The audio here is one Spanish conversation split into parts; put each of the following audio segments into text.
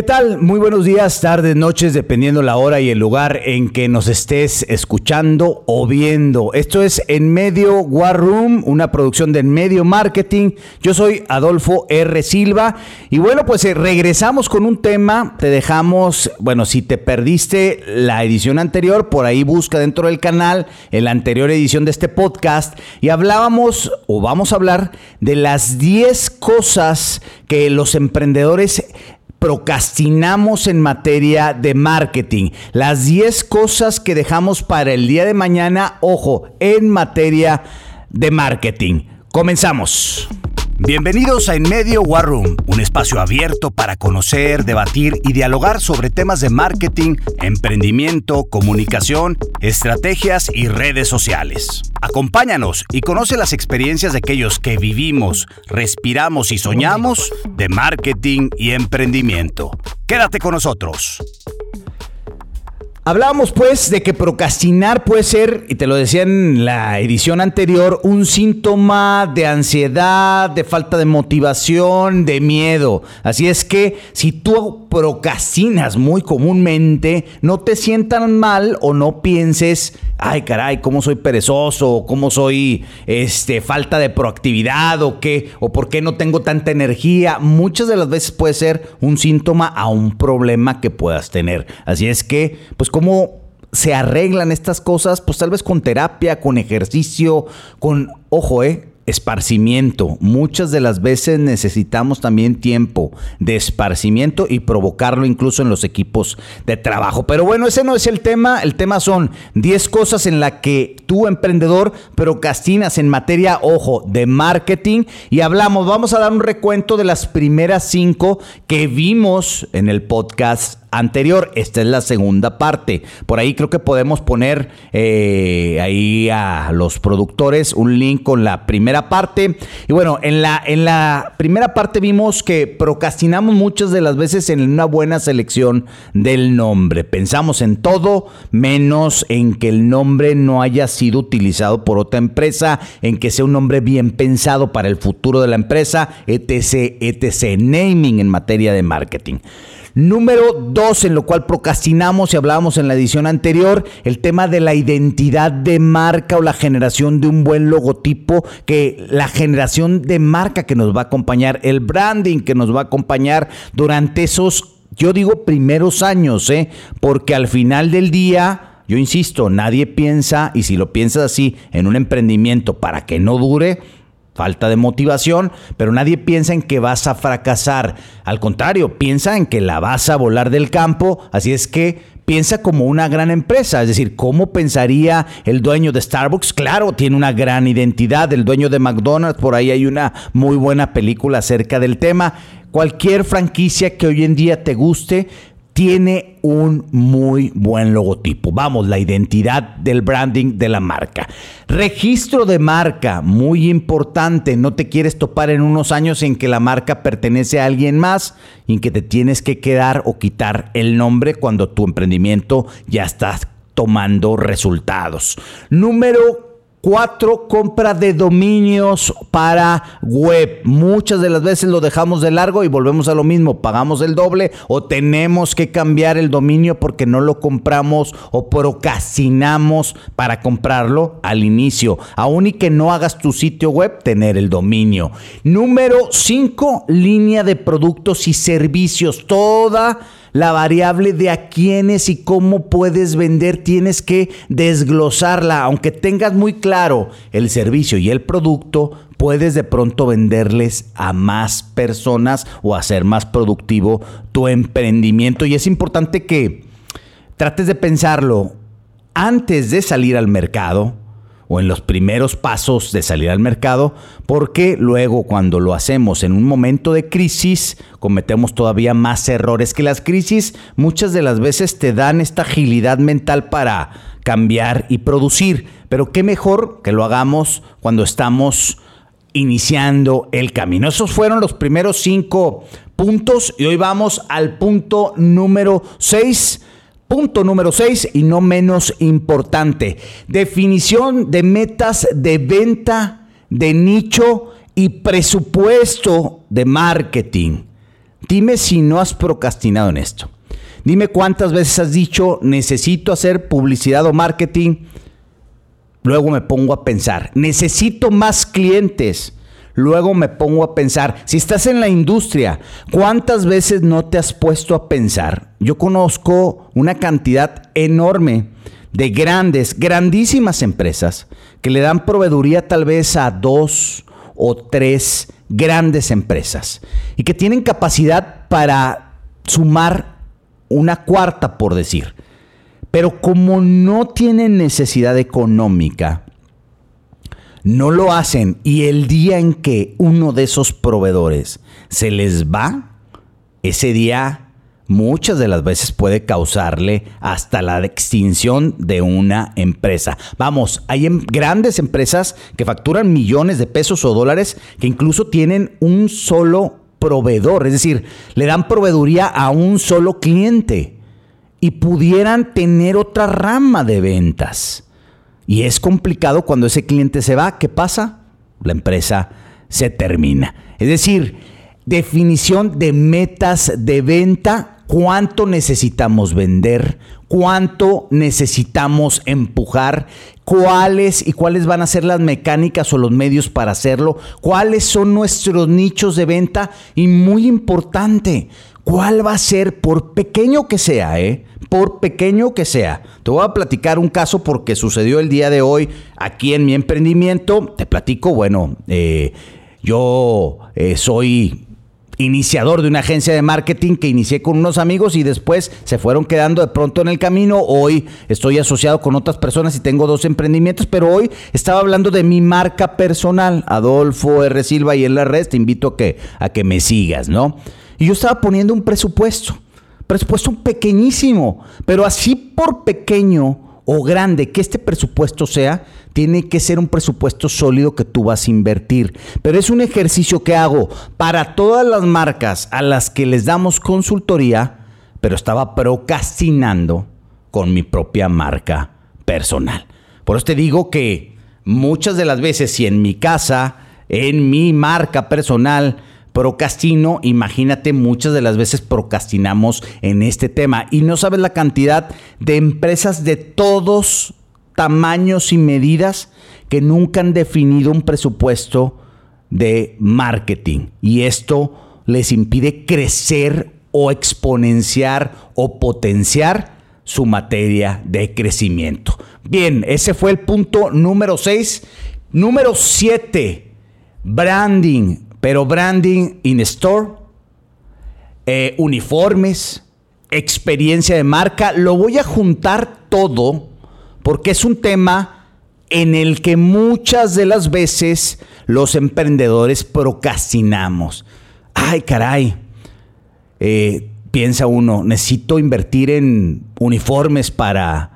¿Qué tal? Muy buenos días, tardes, noches, dependiendo la hora y el lugar en que nos estés escuchando o viendo. Esto es En Medio War Room, una producción de En Medio Marketing. Yo soy Adolfo R. Silva y bueno, pues eh, regresamos con un tema. Te dejamos, bueno, si te perdiste la edición anterior, por ahí busca dentro del canal en la anterior edición de este podcast y hablábamos o vamos a hablar de las 10 cosas que los emprendedores procrastinamos en materia de marketing. Las 10 cosas que dejamos para el día de mañana, ojo, en materia de marketing. Comenzamos. Bienvenidos a En Medio War Room, un espacio abierto para conocer, debatir y dialogar sobre temas de marketing, emprendimiento, comunicación, estrategias y redes sociales. Acompáñanos y conoce las experiencias de aquellos que vivimos, respiramos y soñamos de marketing y emprendimiento. Quédate con nosotros. Hablábamos pues de que procrastinar puede ser, y te lo decía en la edición anterior, un síntoma de ansiedad, de falta de motivación, de miedo. Así es que si tú procrastinas muy comúnmente, no te sientan mal o no pienses ay caray, cómo soy perezoso, cómo soy este falta de proactividad o qué o por qué no tengo tanta energía, muchas de las veces puede ser un síntoma a un problema que puedas tener. Así es que, pues cómo se arreglan estas cosas, pues tal vez con terapia, con ejercicio, con ojo, eh, esparcimiento. Muchas de las veces necesitamos también tiempo de esparcimiento y provocarlo incluso en los equipos de trabajo. Pero bueno, ese no es el tema. El tema son 10 cosas en las que tú, emprendedor, procrastinas en materia, ojo, de marketing. Y hablamos, vamos a dar un recuento de las primeras 5 que vimos en el podcast anterior. Esta es la segunda parte. Por ahí creo que podemos poner eh, ahí a los productores un link con la primera parte. Y bueno, en la, en la primera parte vimos que procrastinamos muchas de las veces en una buena selección del nombre. Pensamos en todo menos en que el nombre no haya sido utilizado por otra empresa, en que sea un nombre bien pensado para el futuro de la empresa, etc, etc. Naming en materia de marketing. Número dos, en lo cual procrastinamos y hablábamos en la edición anterior, el tema de la identidad de marca o la generación de un buen logotipo, que la generación de marca que nos va a acompañar, el branding que nos va a acompañar durante esos, yo digo, primeros años, ¿eh? porque al final del día... Yo insisto, nadie piensa, y si lo piensas así, en un emprendimiento para que no dure, falta de motivación, pero nadie piensa en que vas a fracasar. Al contrario, piensa en que la vas a volar del campo, así es que piensa como una gran empresa, es decir, ¿cómo pensaría el dueño de Starbucks? Claro, tiene una gran identidad, el dueño de McDonald's, por ahí hay una muy buena película acerca del tema. Cualquier franquicia que hoy en día te guste, tiene un muy buen logotipo. Vamos, la identidad del branding de la marca. Registro de marca, muy importante. No te quieres topar en unos años en que la marca pertenece a alguien más y en que te tienes que quedar o quitar el nombre cuando tu emprendimiento ya está tomando resultados. Número Cuatro, compra de dominios para web. Muchas de las veces lo dejamos de largo y volvemos a lo mismo. Pagamos el doble o tenemos que cambiar el dominio porque no lo compramos o procrastinamos para comprarlo al inicio. Aún y que no hagas tu sitio web, tener el dominio. Número cinco, línea de productos y servicios. Toda la variable de a quiénes y cómo puedes vender, tienes que desglosarla. Aunque tengas muy claro el servicio y el producto, puedes de pronto venderles a más personas o hacer más productivo tu emprendimiento. Y es importante que trates de pensarlo antes de salir al mercado o en los primeros pasos de salir al mercado, porque luego cuando lo hacemos en un momento de crisis, cometemos todavía más errores que las crisis muchas de las veces te dan esta agilidad mental para cambiar y producir, pero qué mejor que lo hagamos cuando estamos iniciando el camino. Esos fueron los primeros cinco puntos y hoy vamos al punto número seis Punto número 6 y no menos importante. Definición de metas de venta, de nicho y presupuesto de marketing. Dime si no has procrastinado en esto. Dime cuántas veces has dicho, necesito hacer publicidad o marketing. Luego me pongo a pensar, necesito más clientes. Luego me pongo a pensar, si estás en la industria, ¿cuántas veces no te has puesto a pensar? Yo conozco una cantidad enorme de grandes, grandísimas empresas que le dan proveeduría tal vez a dos o tres grandes empresas y que tienen capacidad para sumar una cuarta, por decir. Pero como no tienen necesidad económica, no lo hacen y el día en que uno de esos proveedores se les va, ese día muchas de las veces puede causarle hasta la extinción de una empresa. Vamos, hay em, grandes empresas que facturan millones de pesos o dólares que incluso tienen un solo proveedor, es decir, le dan proveeduría a un solo cliente y pudieran tener otra rama de ventas. Y es complicado cuando ese cliente se va, ¿qué pasa? La empresa se termina. Es decir, definición de metas de venta cuánto necesitamos vender, cuánto necesitamos empujar, cuáles y cuáles van a ser las mecánicas o los medios para hacerlo, cuáles son nuestros nichos de venta y muy importante, cuál va a ser, por pequeño que sea, ¿eh? Por pequeño que sea. Te voy a platicar un caso porque sucedió el día de hoy aquí en mi emprendimiento. Te platico, bueno, eh, yo eh, soy iniciador de una agencia de marketing que inicié con unos amigos y después se fueron quedando de pronto en el camino. Hoy estoy asociado con otras personas y tengo dos emprendimientos, pero hoy estaba hablando de mi marca personal, Adolfo R. Silva, y en la red te invito a que, a que me sigas, ¿no? Y yo estaba poniendo un presupuesto, presupuesto pequeñísimo, pero así por pequeño o grande que este presupuesto sea, tiene que ser un presupuesto sólido que tú vas a invertir. Pero es un ejercicio que hago para todas las marcas a las que les damos consultoría, pero estaba procrastinando con mi propia marca personal. Por eso te digo que muchas de las veces, si en mi casa, en mi marca personal, procrastino, imagínate, muchas de las veces procrastinamos en este tema y no sabes la cantidad de empresas de todos tamaños y medidas que nunca han definido un presupuesto de marketing y esto les impide crecer o exponenciar o potenciar su materia de crecimiento. Bien, ese fue el punto número 6. Número 7, branding, pero branding in store, eh, uniformes, experiencia de marca. Lo voy a juntar todo porque es un tema en el que muchas de las veces los emprendedores procrastinamos. Ay, caray. Eh, piensa uno, necesito invertir en uniformes para,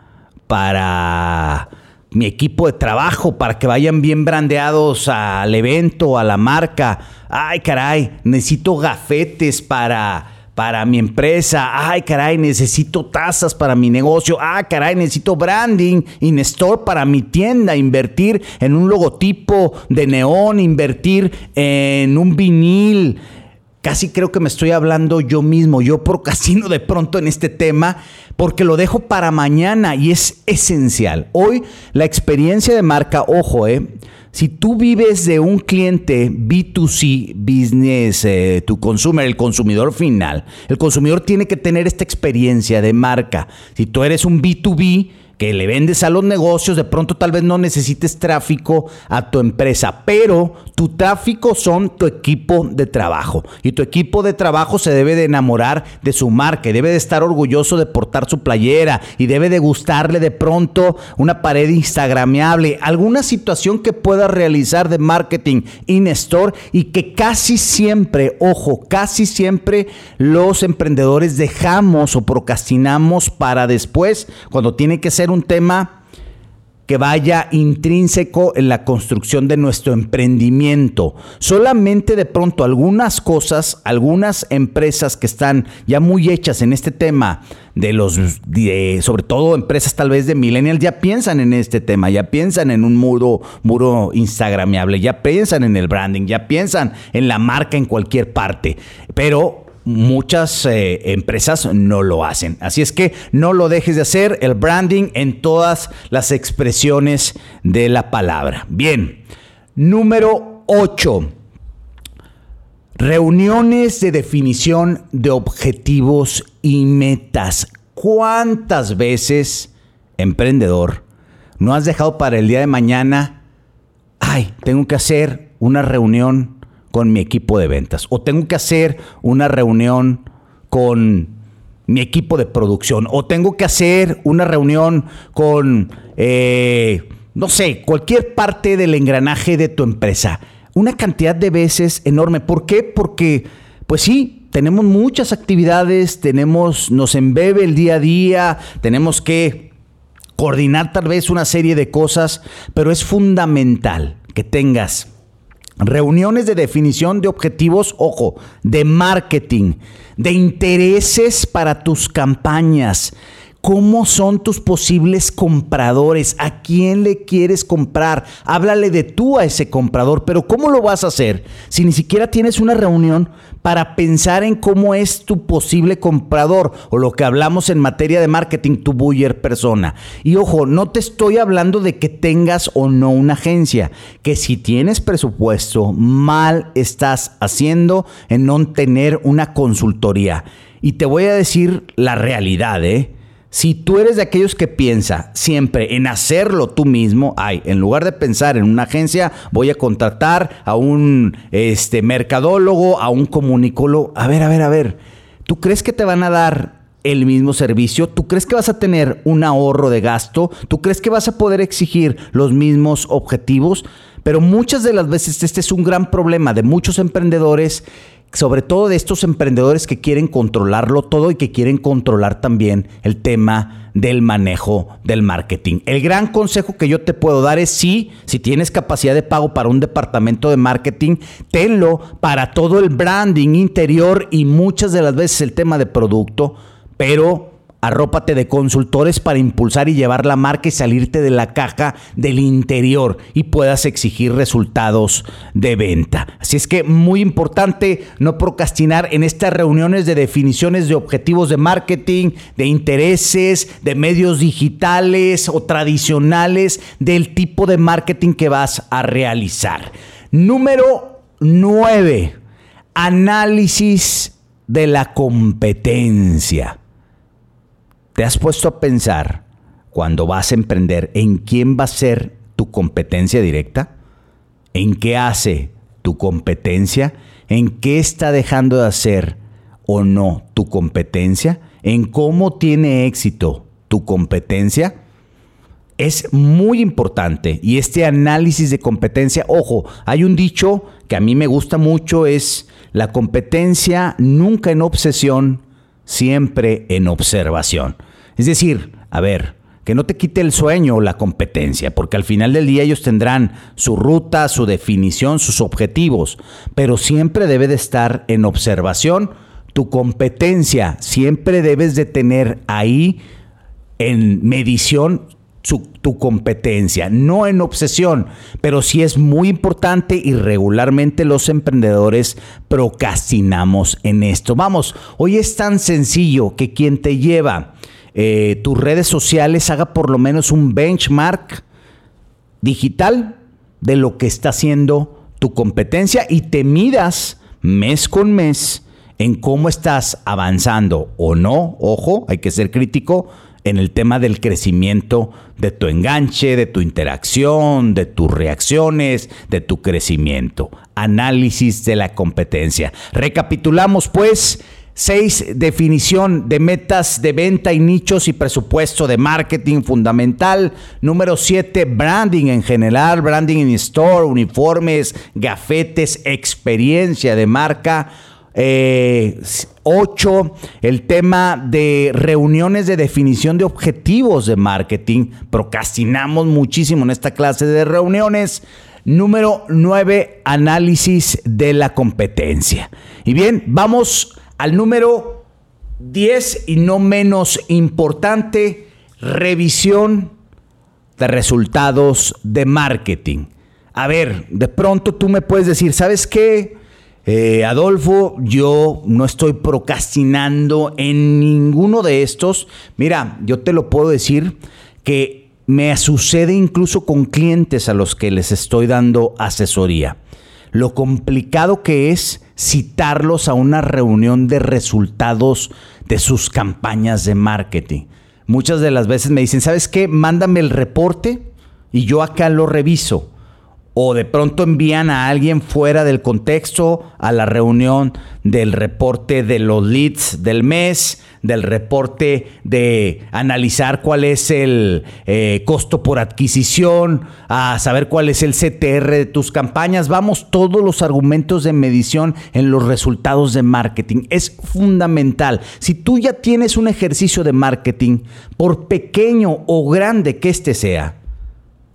para mi equipo de trabajo, para que vayan bien brandeados al evento, a la marca. Ay, caray, necesito gafetes para para mi empresa. Ay, caray, necesito tasas para mi negocio. Ah, caray, necesito branding in store para mi tienda. Invertir en un logotipo de neón, invertir en un vinil. Casi creo que me estoy hablando yo mismo. Yo procrastino de pronto en este tema porque lo dejo para mañana y es esencial. Hoy la experiencia de marca, ojo, eh si tú vives de un cliente B2C, business, eh, tu consumer, el consumidor final, el consumidor tiene que tener esta experiencia de marca. Si tú eres un B2B, que le vendes a los negocios, de pronto tal vez no necesites tráfico a tu empresa, pero tu tráfico son tu equipo de trabajo. Y tu equipo de trabajo se debe de enamorar de su marca, debe de estar orgulloso de portar su playera y debe de gustarle de pronto una pared instagrameable, alguna situación que pueda realizar de marketing in store y que casi siempre, ojo, casi siempre los emprendedores dejamos o procrastinamos para después cuando tiene que ser un tema que vaya intrínseco en la construcción de nuestro emprendimiento. Solamente de pronto algunas cosas, algunas empresas que están ya muy hechas en este tema de los, sobre todo empresas tal vez de millennials, ya piensan en este tema, ya piensan en un muro, muro instagramiable, ya piensan en el branding, ya piensan en la marca en cualquier parte. Pero muchas eh, empresas no lo hacen. Así es que no lo dejes de hacer, el branding en todas las expresiones de la palabra. Bien, número 8. Reuniones de definición de objetivos y metas. ¿Cuántas veces, emprendedor, no has dejado para el día de mañana, ay, tengo que hacer una reunión con mi equipo de ventas o tengo que hacer una reunión con mi equipo de producción o tengo que hacer una reunión con, eh, no sé, cualquier parte del engranaje de tu empresa? Una cantidad de veces enorme. ¿Por qué? Porque, pues sí, tenemos muchas actividades, tenemos, nos embebe el día a día, tenemos que coordinar tal vez una serie de cosas, pero es fundamental que tengas reuniones de definición de objetivos, ojo, de marketing, de intereses para tus campañas. ¿Cómo son tus posibles compradores? ¿A quién le quieres comprar? Háblale de tú a ese comprador, pero ¿cómo lo vas a hacer si ni siquiera tienes una reunión para pensar en cómo es tu posible comprador o lo que hablamos en materia de marketing, tu buyer persona? Y ojo, no te estoy hablando de que tengas o no una agencia, que si tienes presupuesto, mal estás haciendo en no tener una consultoría. Y te voy a decir la realidad, ¿eh? Si tú eres de aquellos que piensa siempre en hacerlo tú mismo, ay, en lugar de pensar en una agencia, voy a contratar a un este, mercadólogo, a un comunicólogo. A ver, a ver, a ver. ¿Tú crees que te van a dar el mismo servicio? ¿Tú crees que vas a tener un ahorro de gasto? ¿Tú crees que vas a poder exigir los mismos objetivos? Pero muchas de las veces este es un gran problema de muchos emprendedores sobre todo de estos emprendedores que quieren controlarlo todo y que quieren controlar también el tema del manejo del marketing. El gran consejo que yo te puedo dar es sí, si tienes capacidad de pago para un departamento de marketing, tenlo para todo el branding interior y muchas de las veces el tema de producto, pero Arrópate de consultores para impulsar y llevar la marca y salirte de la caja del interior y puedas exigir resultados de venta. Así es que muy importante no procrastinar en estas reuniones de definiciones de objetivos de marketing, de intereses, de medios digitales o tradicionales, del tipo de marketing que vas a realizar. Número 9. Análisis de la competencia. ¿Te has puesto a pensar cuando vas a emprender en quién va a ser tu competencia directa? ¿En qué hace tu competencia? ¿En qué está dejando de hacer o no tu competencia? ¿En cómo tiene éxito tu competencia? Es muy importante y este análisis de competencia, ojo, hay un dicho que a mí me gusta mucho, es la competencia nunca en obsesión, siempre en observación. Es decir, a ver, que no te quite el sueño o la competencia, porque al final del día ellos tendrán su ruta, su definición, sus objetivos, pero siempre debe de estar en observación tu competencia, siempre debes de tener ahí en medición tu competencia, no en obsesión, pero sí es muy importante y regularmente los emprendedores procrastinamos en esto. Vamos, hoy es tan sencillo que quien te lleva eh, tus redes sociales haga por lo menos un benchmark digital de lo que está haciendo tu competencia y te midas mes con mes en cómo estás avanzando o no, ojo, hay que ser crítico, en el tema del crecimiento de tu enganche, de tu interacción, de tus reacciones, de tu crecimiento. Análisis de la competencia. Recapitulamos pues. Seis, definición de metas de venta y nichos y presupuesto de marketing fundamental. Número siete, branding en general, branding in store, uniformes, gafetes, experiencia de marca. Eh, ocho, el tema de reuniones de definición de objetivos de marketing. Procrastinamos muchísimo en esta clase de reuniones. Número nueve, análisis de la competencia. Y bien, vamos al número 10 y no menos importante, revisión de resultados de marketing. A ver, de pronto tú me puedes decir, ¿sabes qué? Eh, Adolfo, yo no estoy procrastinando en ninguno de estos. Mira, yo te lo puedo decir que me sucede incluso con clientes a los que les estoy dando asesoría. Lo complicado que es citarlos a una reunión de resultados de sus campañas de marketing. Muchas de las veces me dicen, ¿sabes qué? Mándame el reporte y yo acá lo reviso o de pronto envían a alguien fuera del contexto a la reunión del reporte de los leads del mes, del reporte de analizar cuál es el eh, costo por adquisición, a saber cuál es el CTR de tus campañas. Vamos, todos los argumentos de medición en los resultados de marketing. Es fundamental. Si tú ya tienes un ejercicio de marketing, por pequeño o grande que este sea,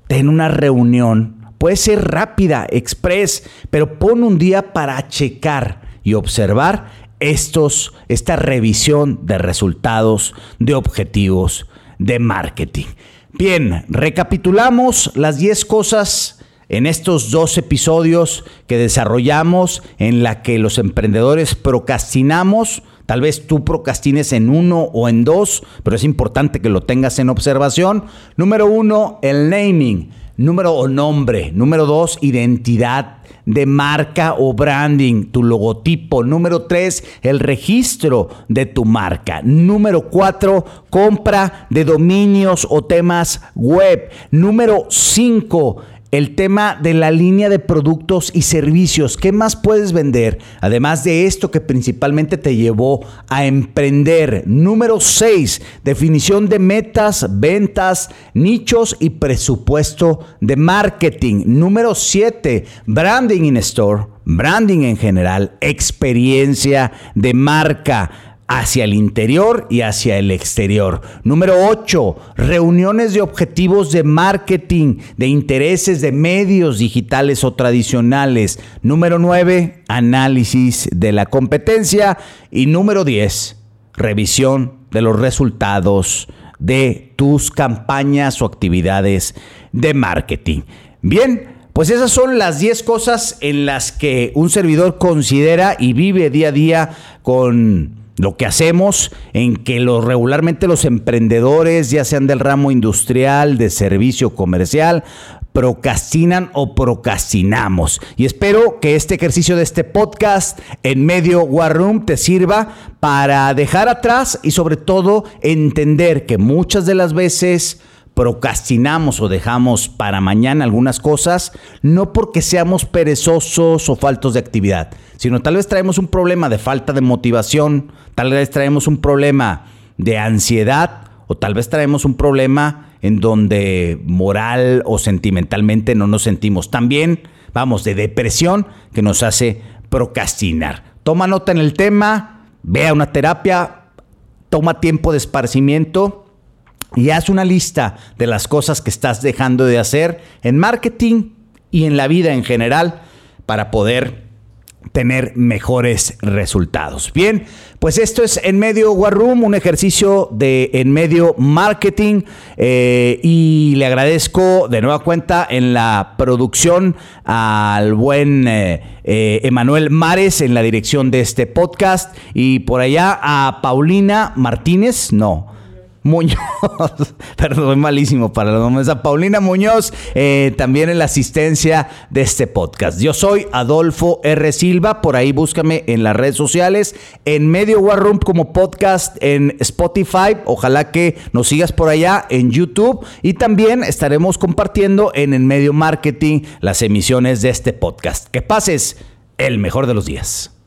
ten una reunión Puede ser rápida, express, pero pon un día para checar y observar estos, esta revisión de resultados, de objetivos, de marketing. Bien, recapitulamos las 10 cosas en estos dos episodios que desarrollamos en la que los emprendedores procrastinamos. Tal vez tú procrastines en uno o en dos, pero es importante que lo tengas en observación. Número uno, el naming. Número o nombre. Número dos, identidad de marca o branding, tu logotipo. Número tres, el registro de tu marca. Número cuatro, compra de dominios o temas web. Número cinco, el tema de la línea de productos y servicios. ¿Qué más puedes vender? Además de esto que principalmente te llevó a emprender. Número 6, definición de metas, ventas, nichos y presupuesto de marketing. Número 7, branding in store, branding en general, experiencia de marca hacia el interior y hacia el exterior. Número 8, reuniones de objetivos de marketing, de intereses de medios digitales o tradicionales. Número 9, análisis de la competencia. Y número 10, revisión de los resultados de tus campañas o actividades de marketing. Bien, pues esas son las 10 cosas en las que un servidor considera y vive día a día con lo que hacemos en que los, regularmente los emprendedores, ya sean del ramo industrial, de servicio comercial, procrastinan o procrastinamos. Y espero que este ejercicio de este podcast en medio War Room te sirva para dejar atrás y sobre todo entender que muchas de las veces procrastinamos o dejamos para mañana algunas cosas, no porque seamos perezosos o faltos de actividad, sino tal vez traemos un problema de falta de motivación, tal vez traemos un problema de ansiedad o tal vez traemos un problema en donde moral o sentimentalmente no nos sentimos tan bien, vamos, de depresión que nos hace procrastinar. Toma nota en el tema, vea una terapia, toma tiempo de esparcimiento y haz una lista de las cosas que estás dejando de hacer en marketing y en la vida en general para poder tener mejores resultados. Bien, pues esto es En Medio War Room, un ejercicio de En Medio Marketing eh, y le agradezco de nueva cuenta en la producción al buen eh, eh, Emanuel Mares en la dirección de este podcast y por allá a Paulina Martínez, no. Muñoz, perdón, malísimo para los nombres, a Paulina Muñoz, eh, también en la asistencia de este podcast. Yo soy Adolfo R. Silva, por ahí búscame en las redes sociales, en Medio War Room como podcast en Spotify, ojalá que nos sigas por allá en YouTube y también estaremos compartiendo en el Medio Marketing las emisiones de este podcast. Que pases el mejor de los días.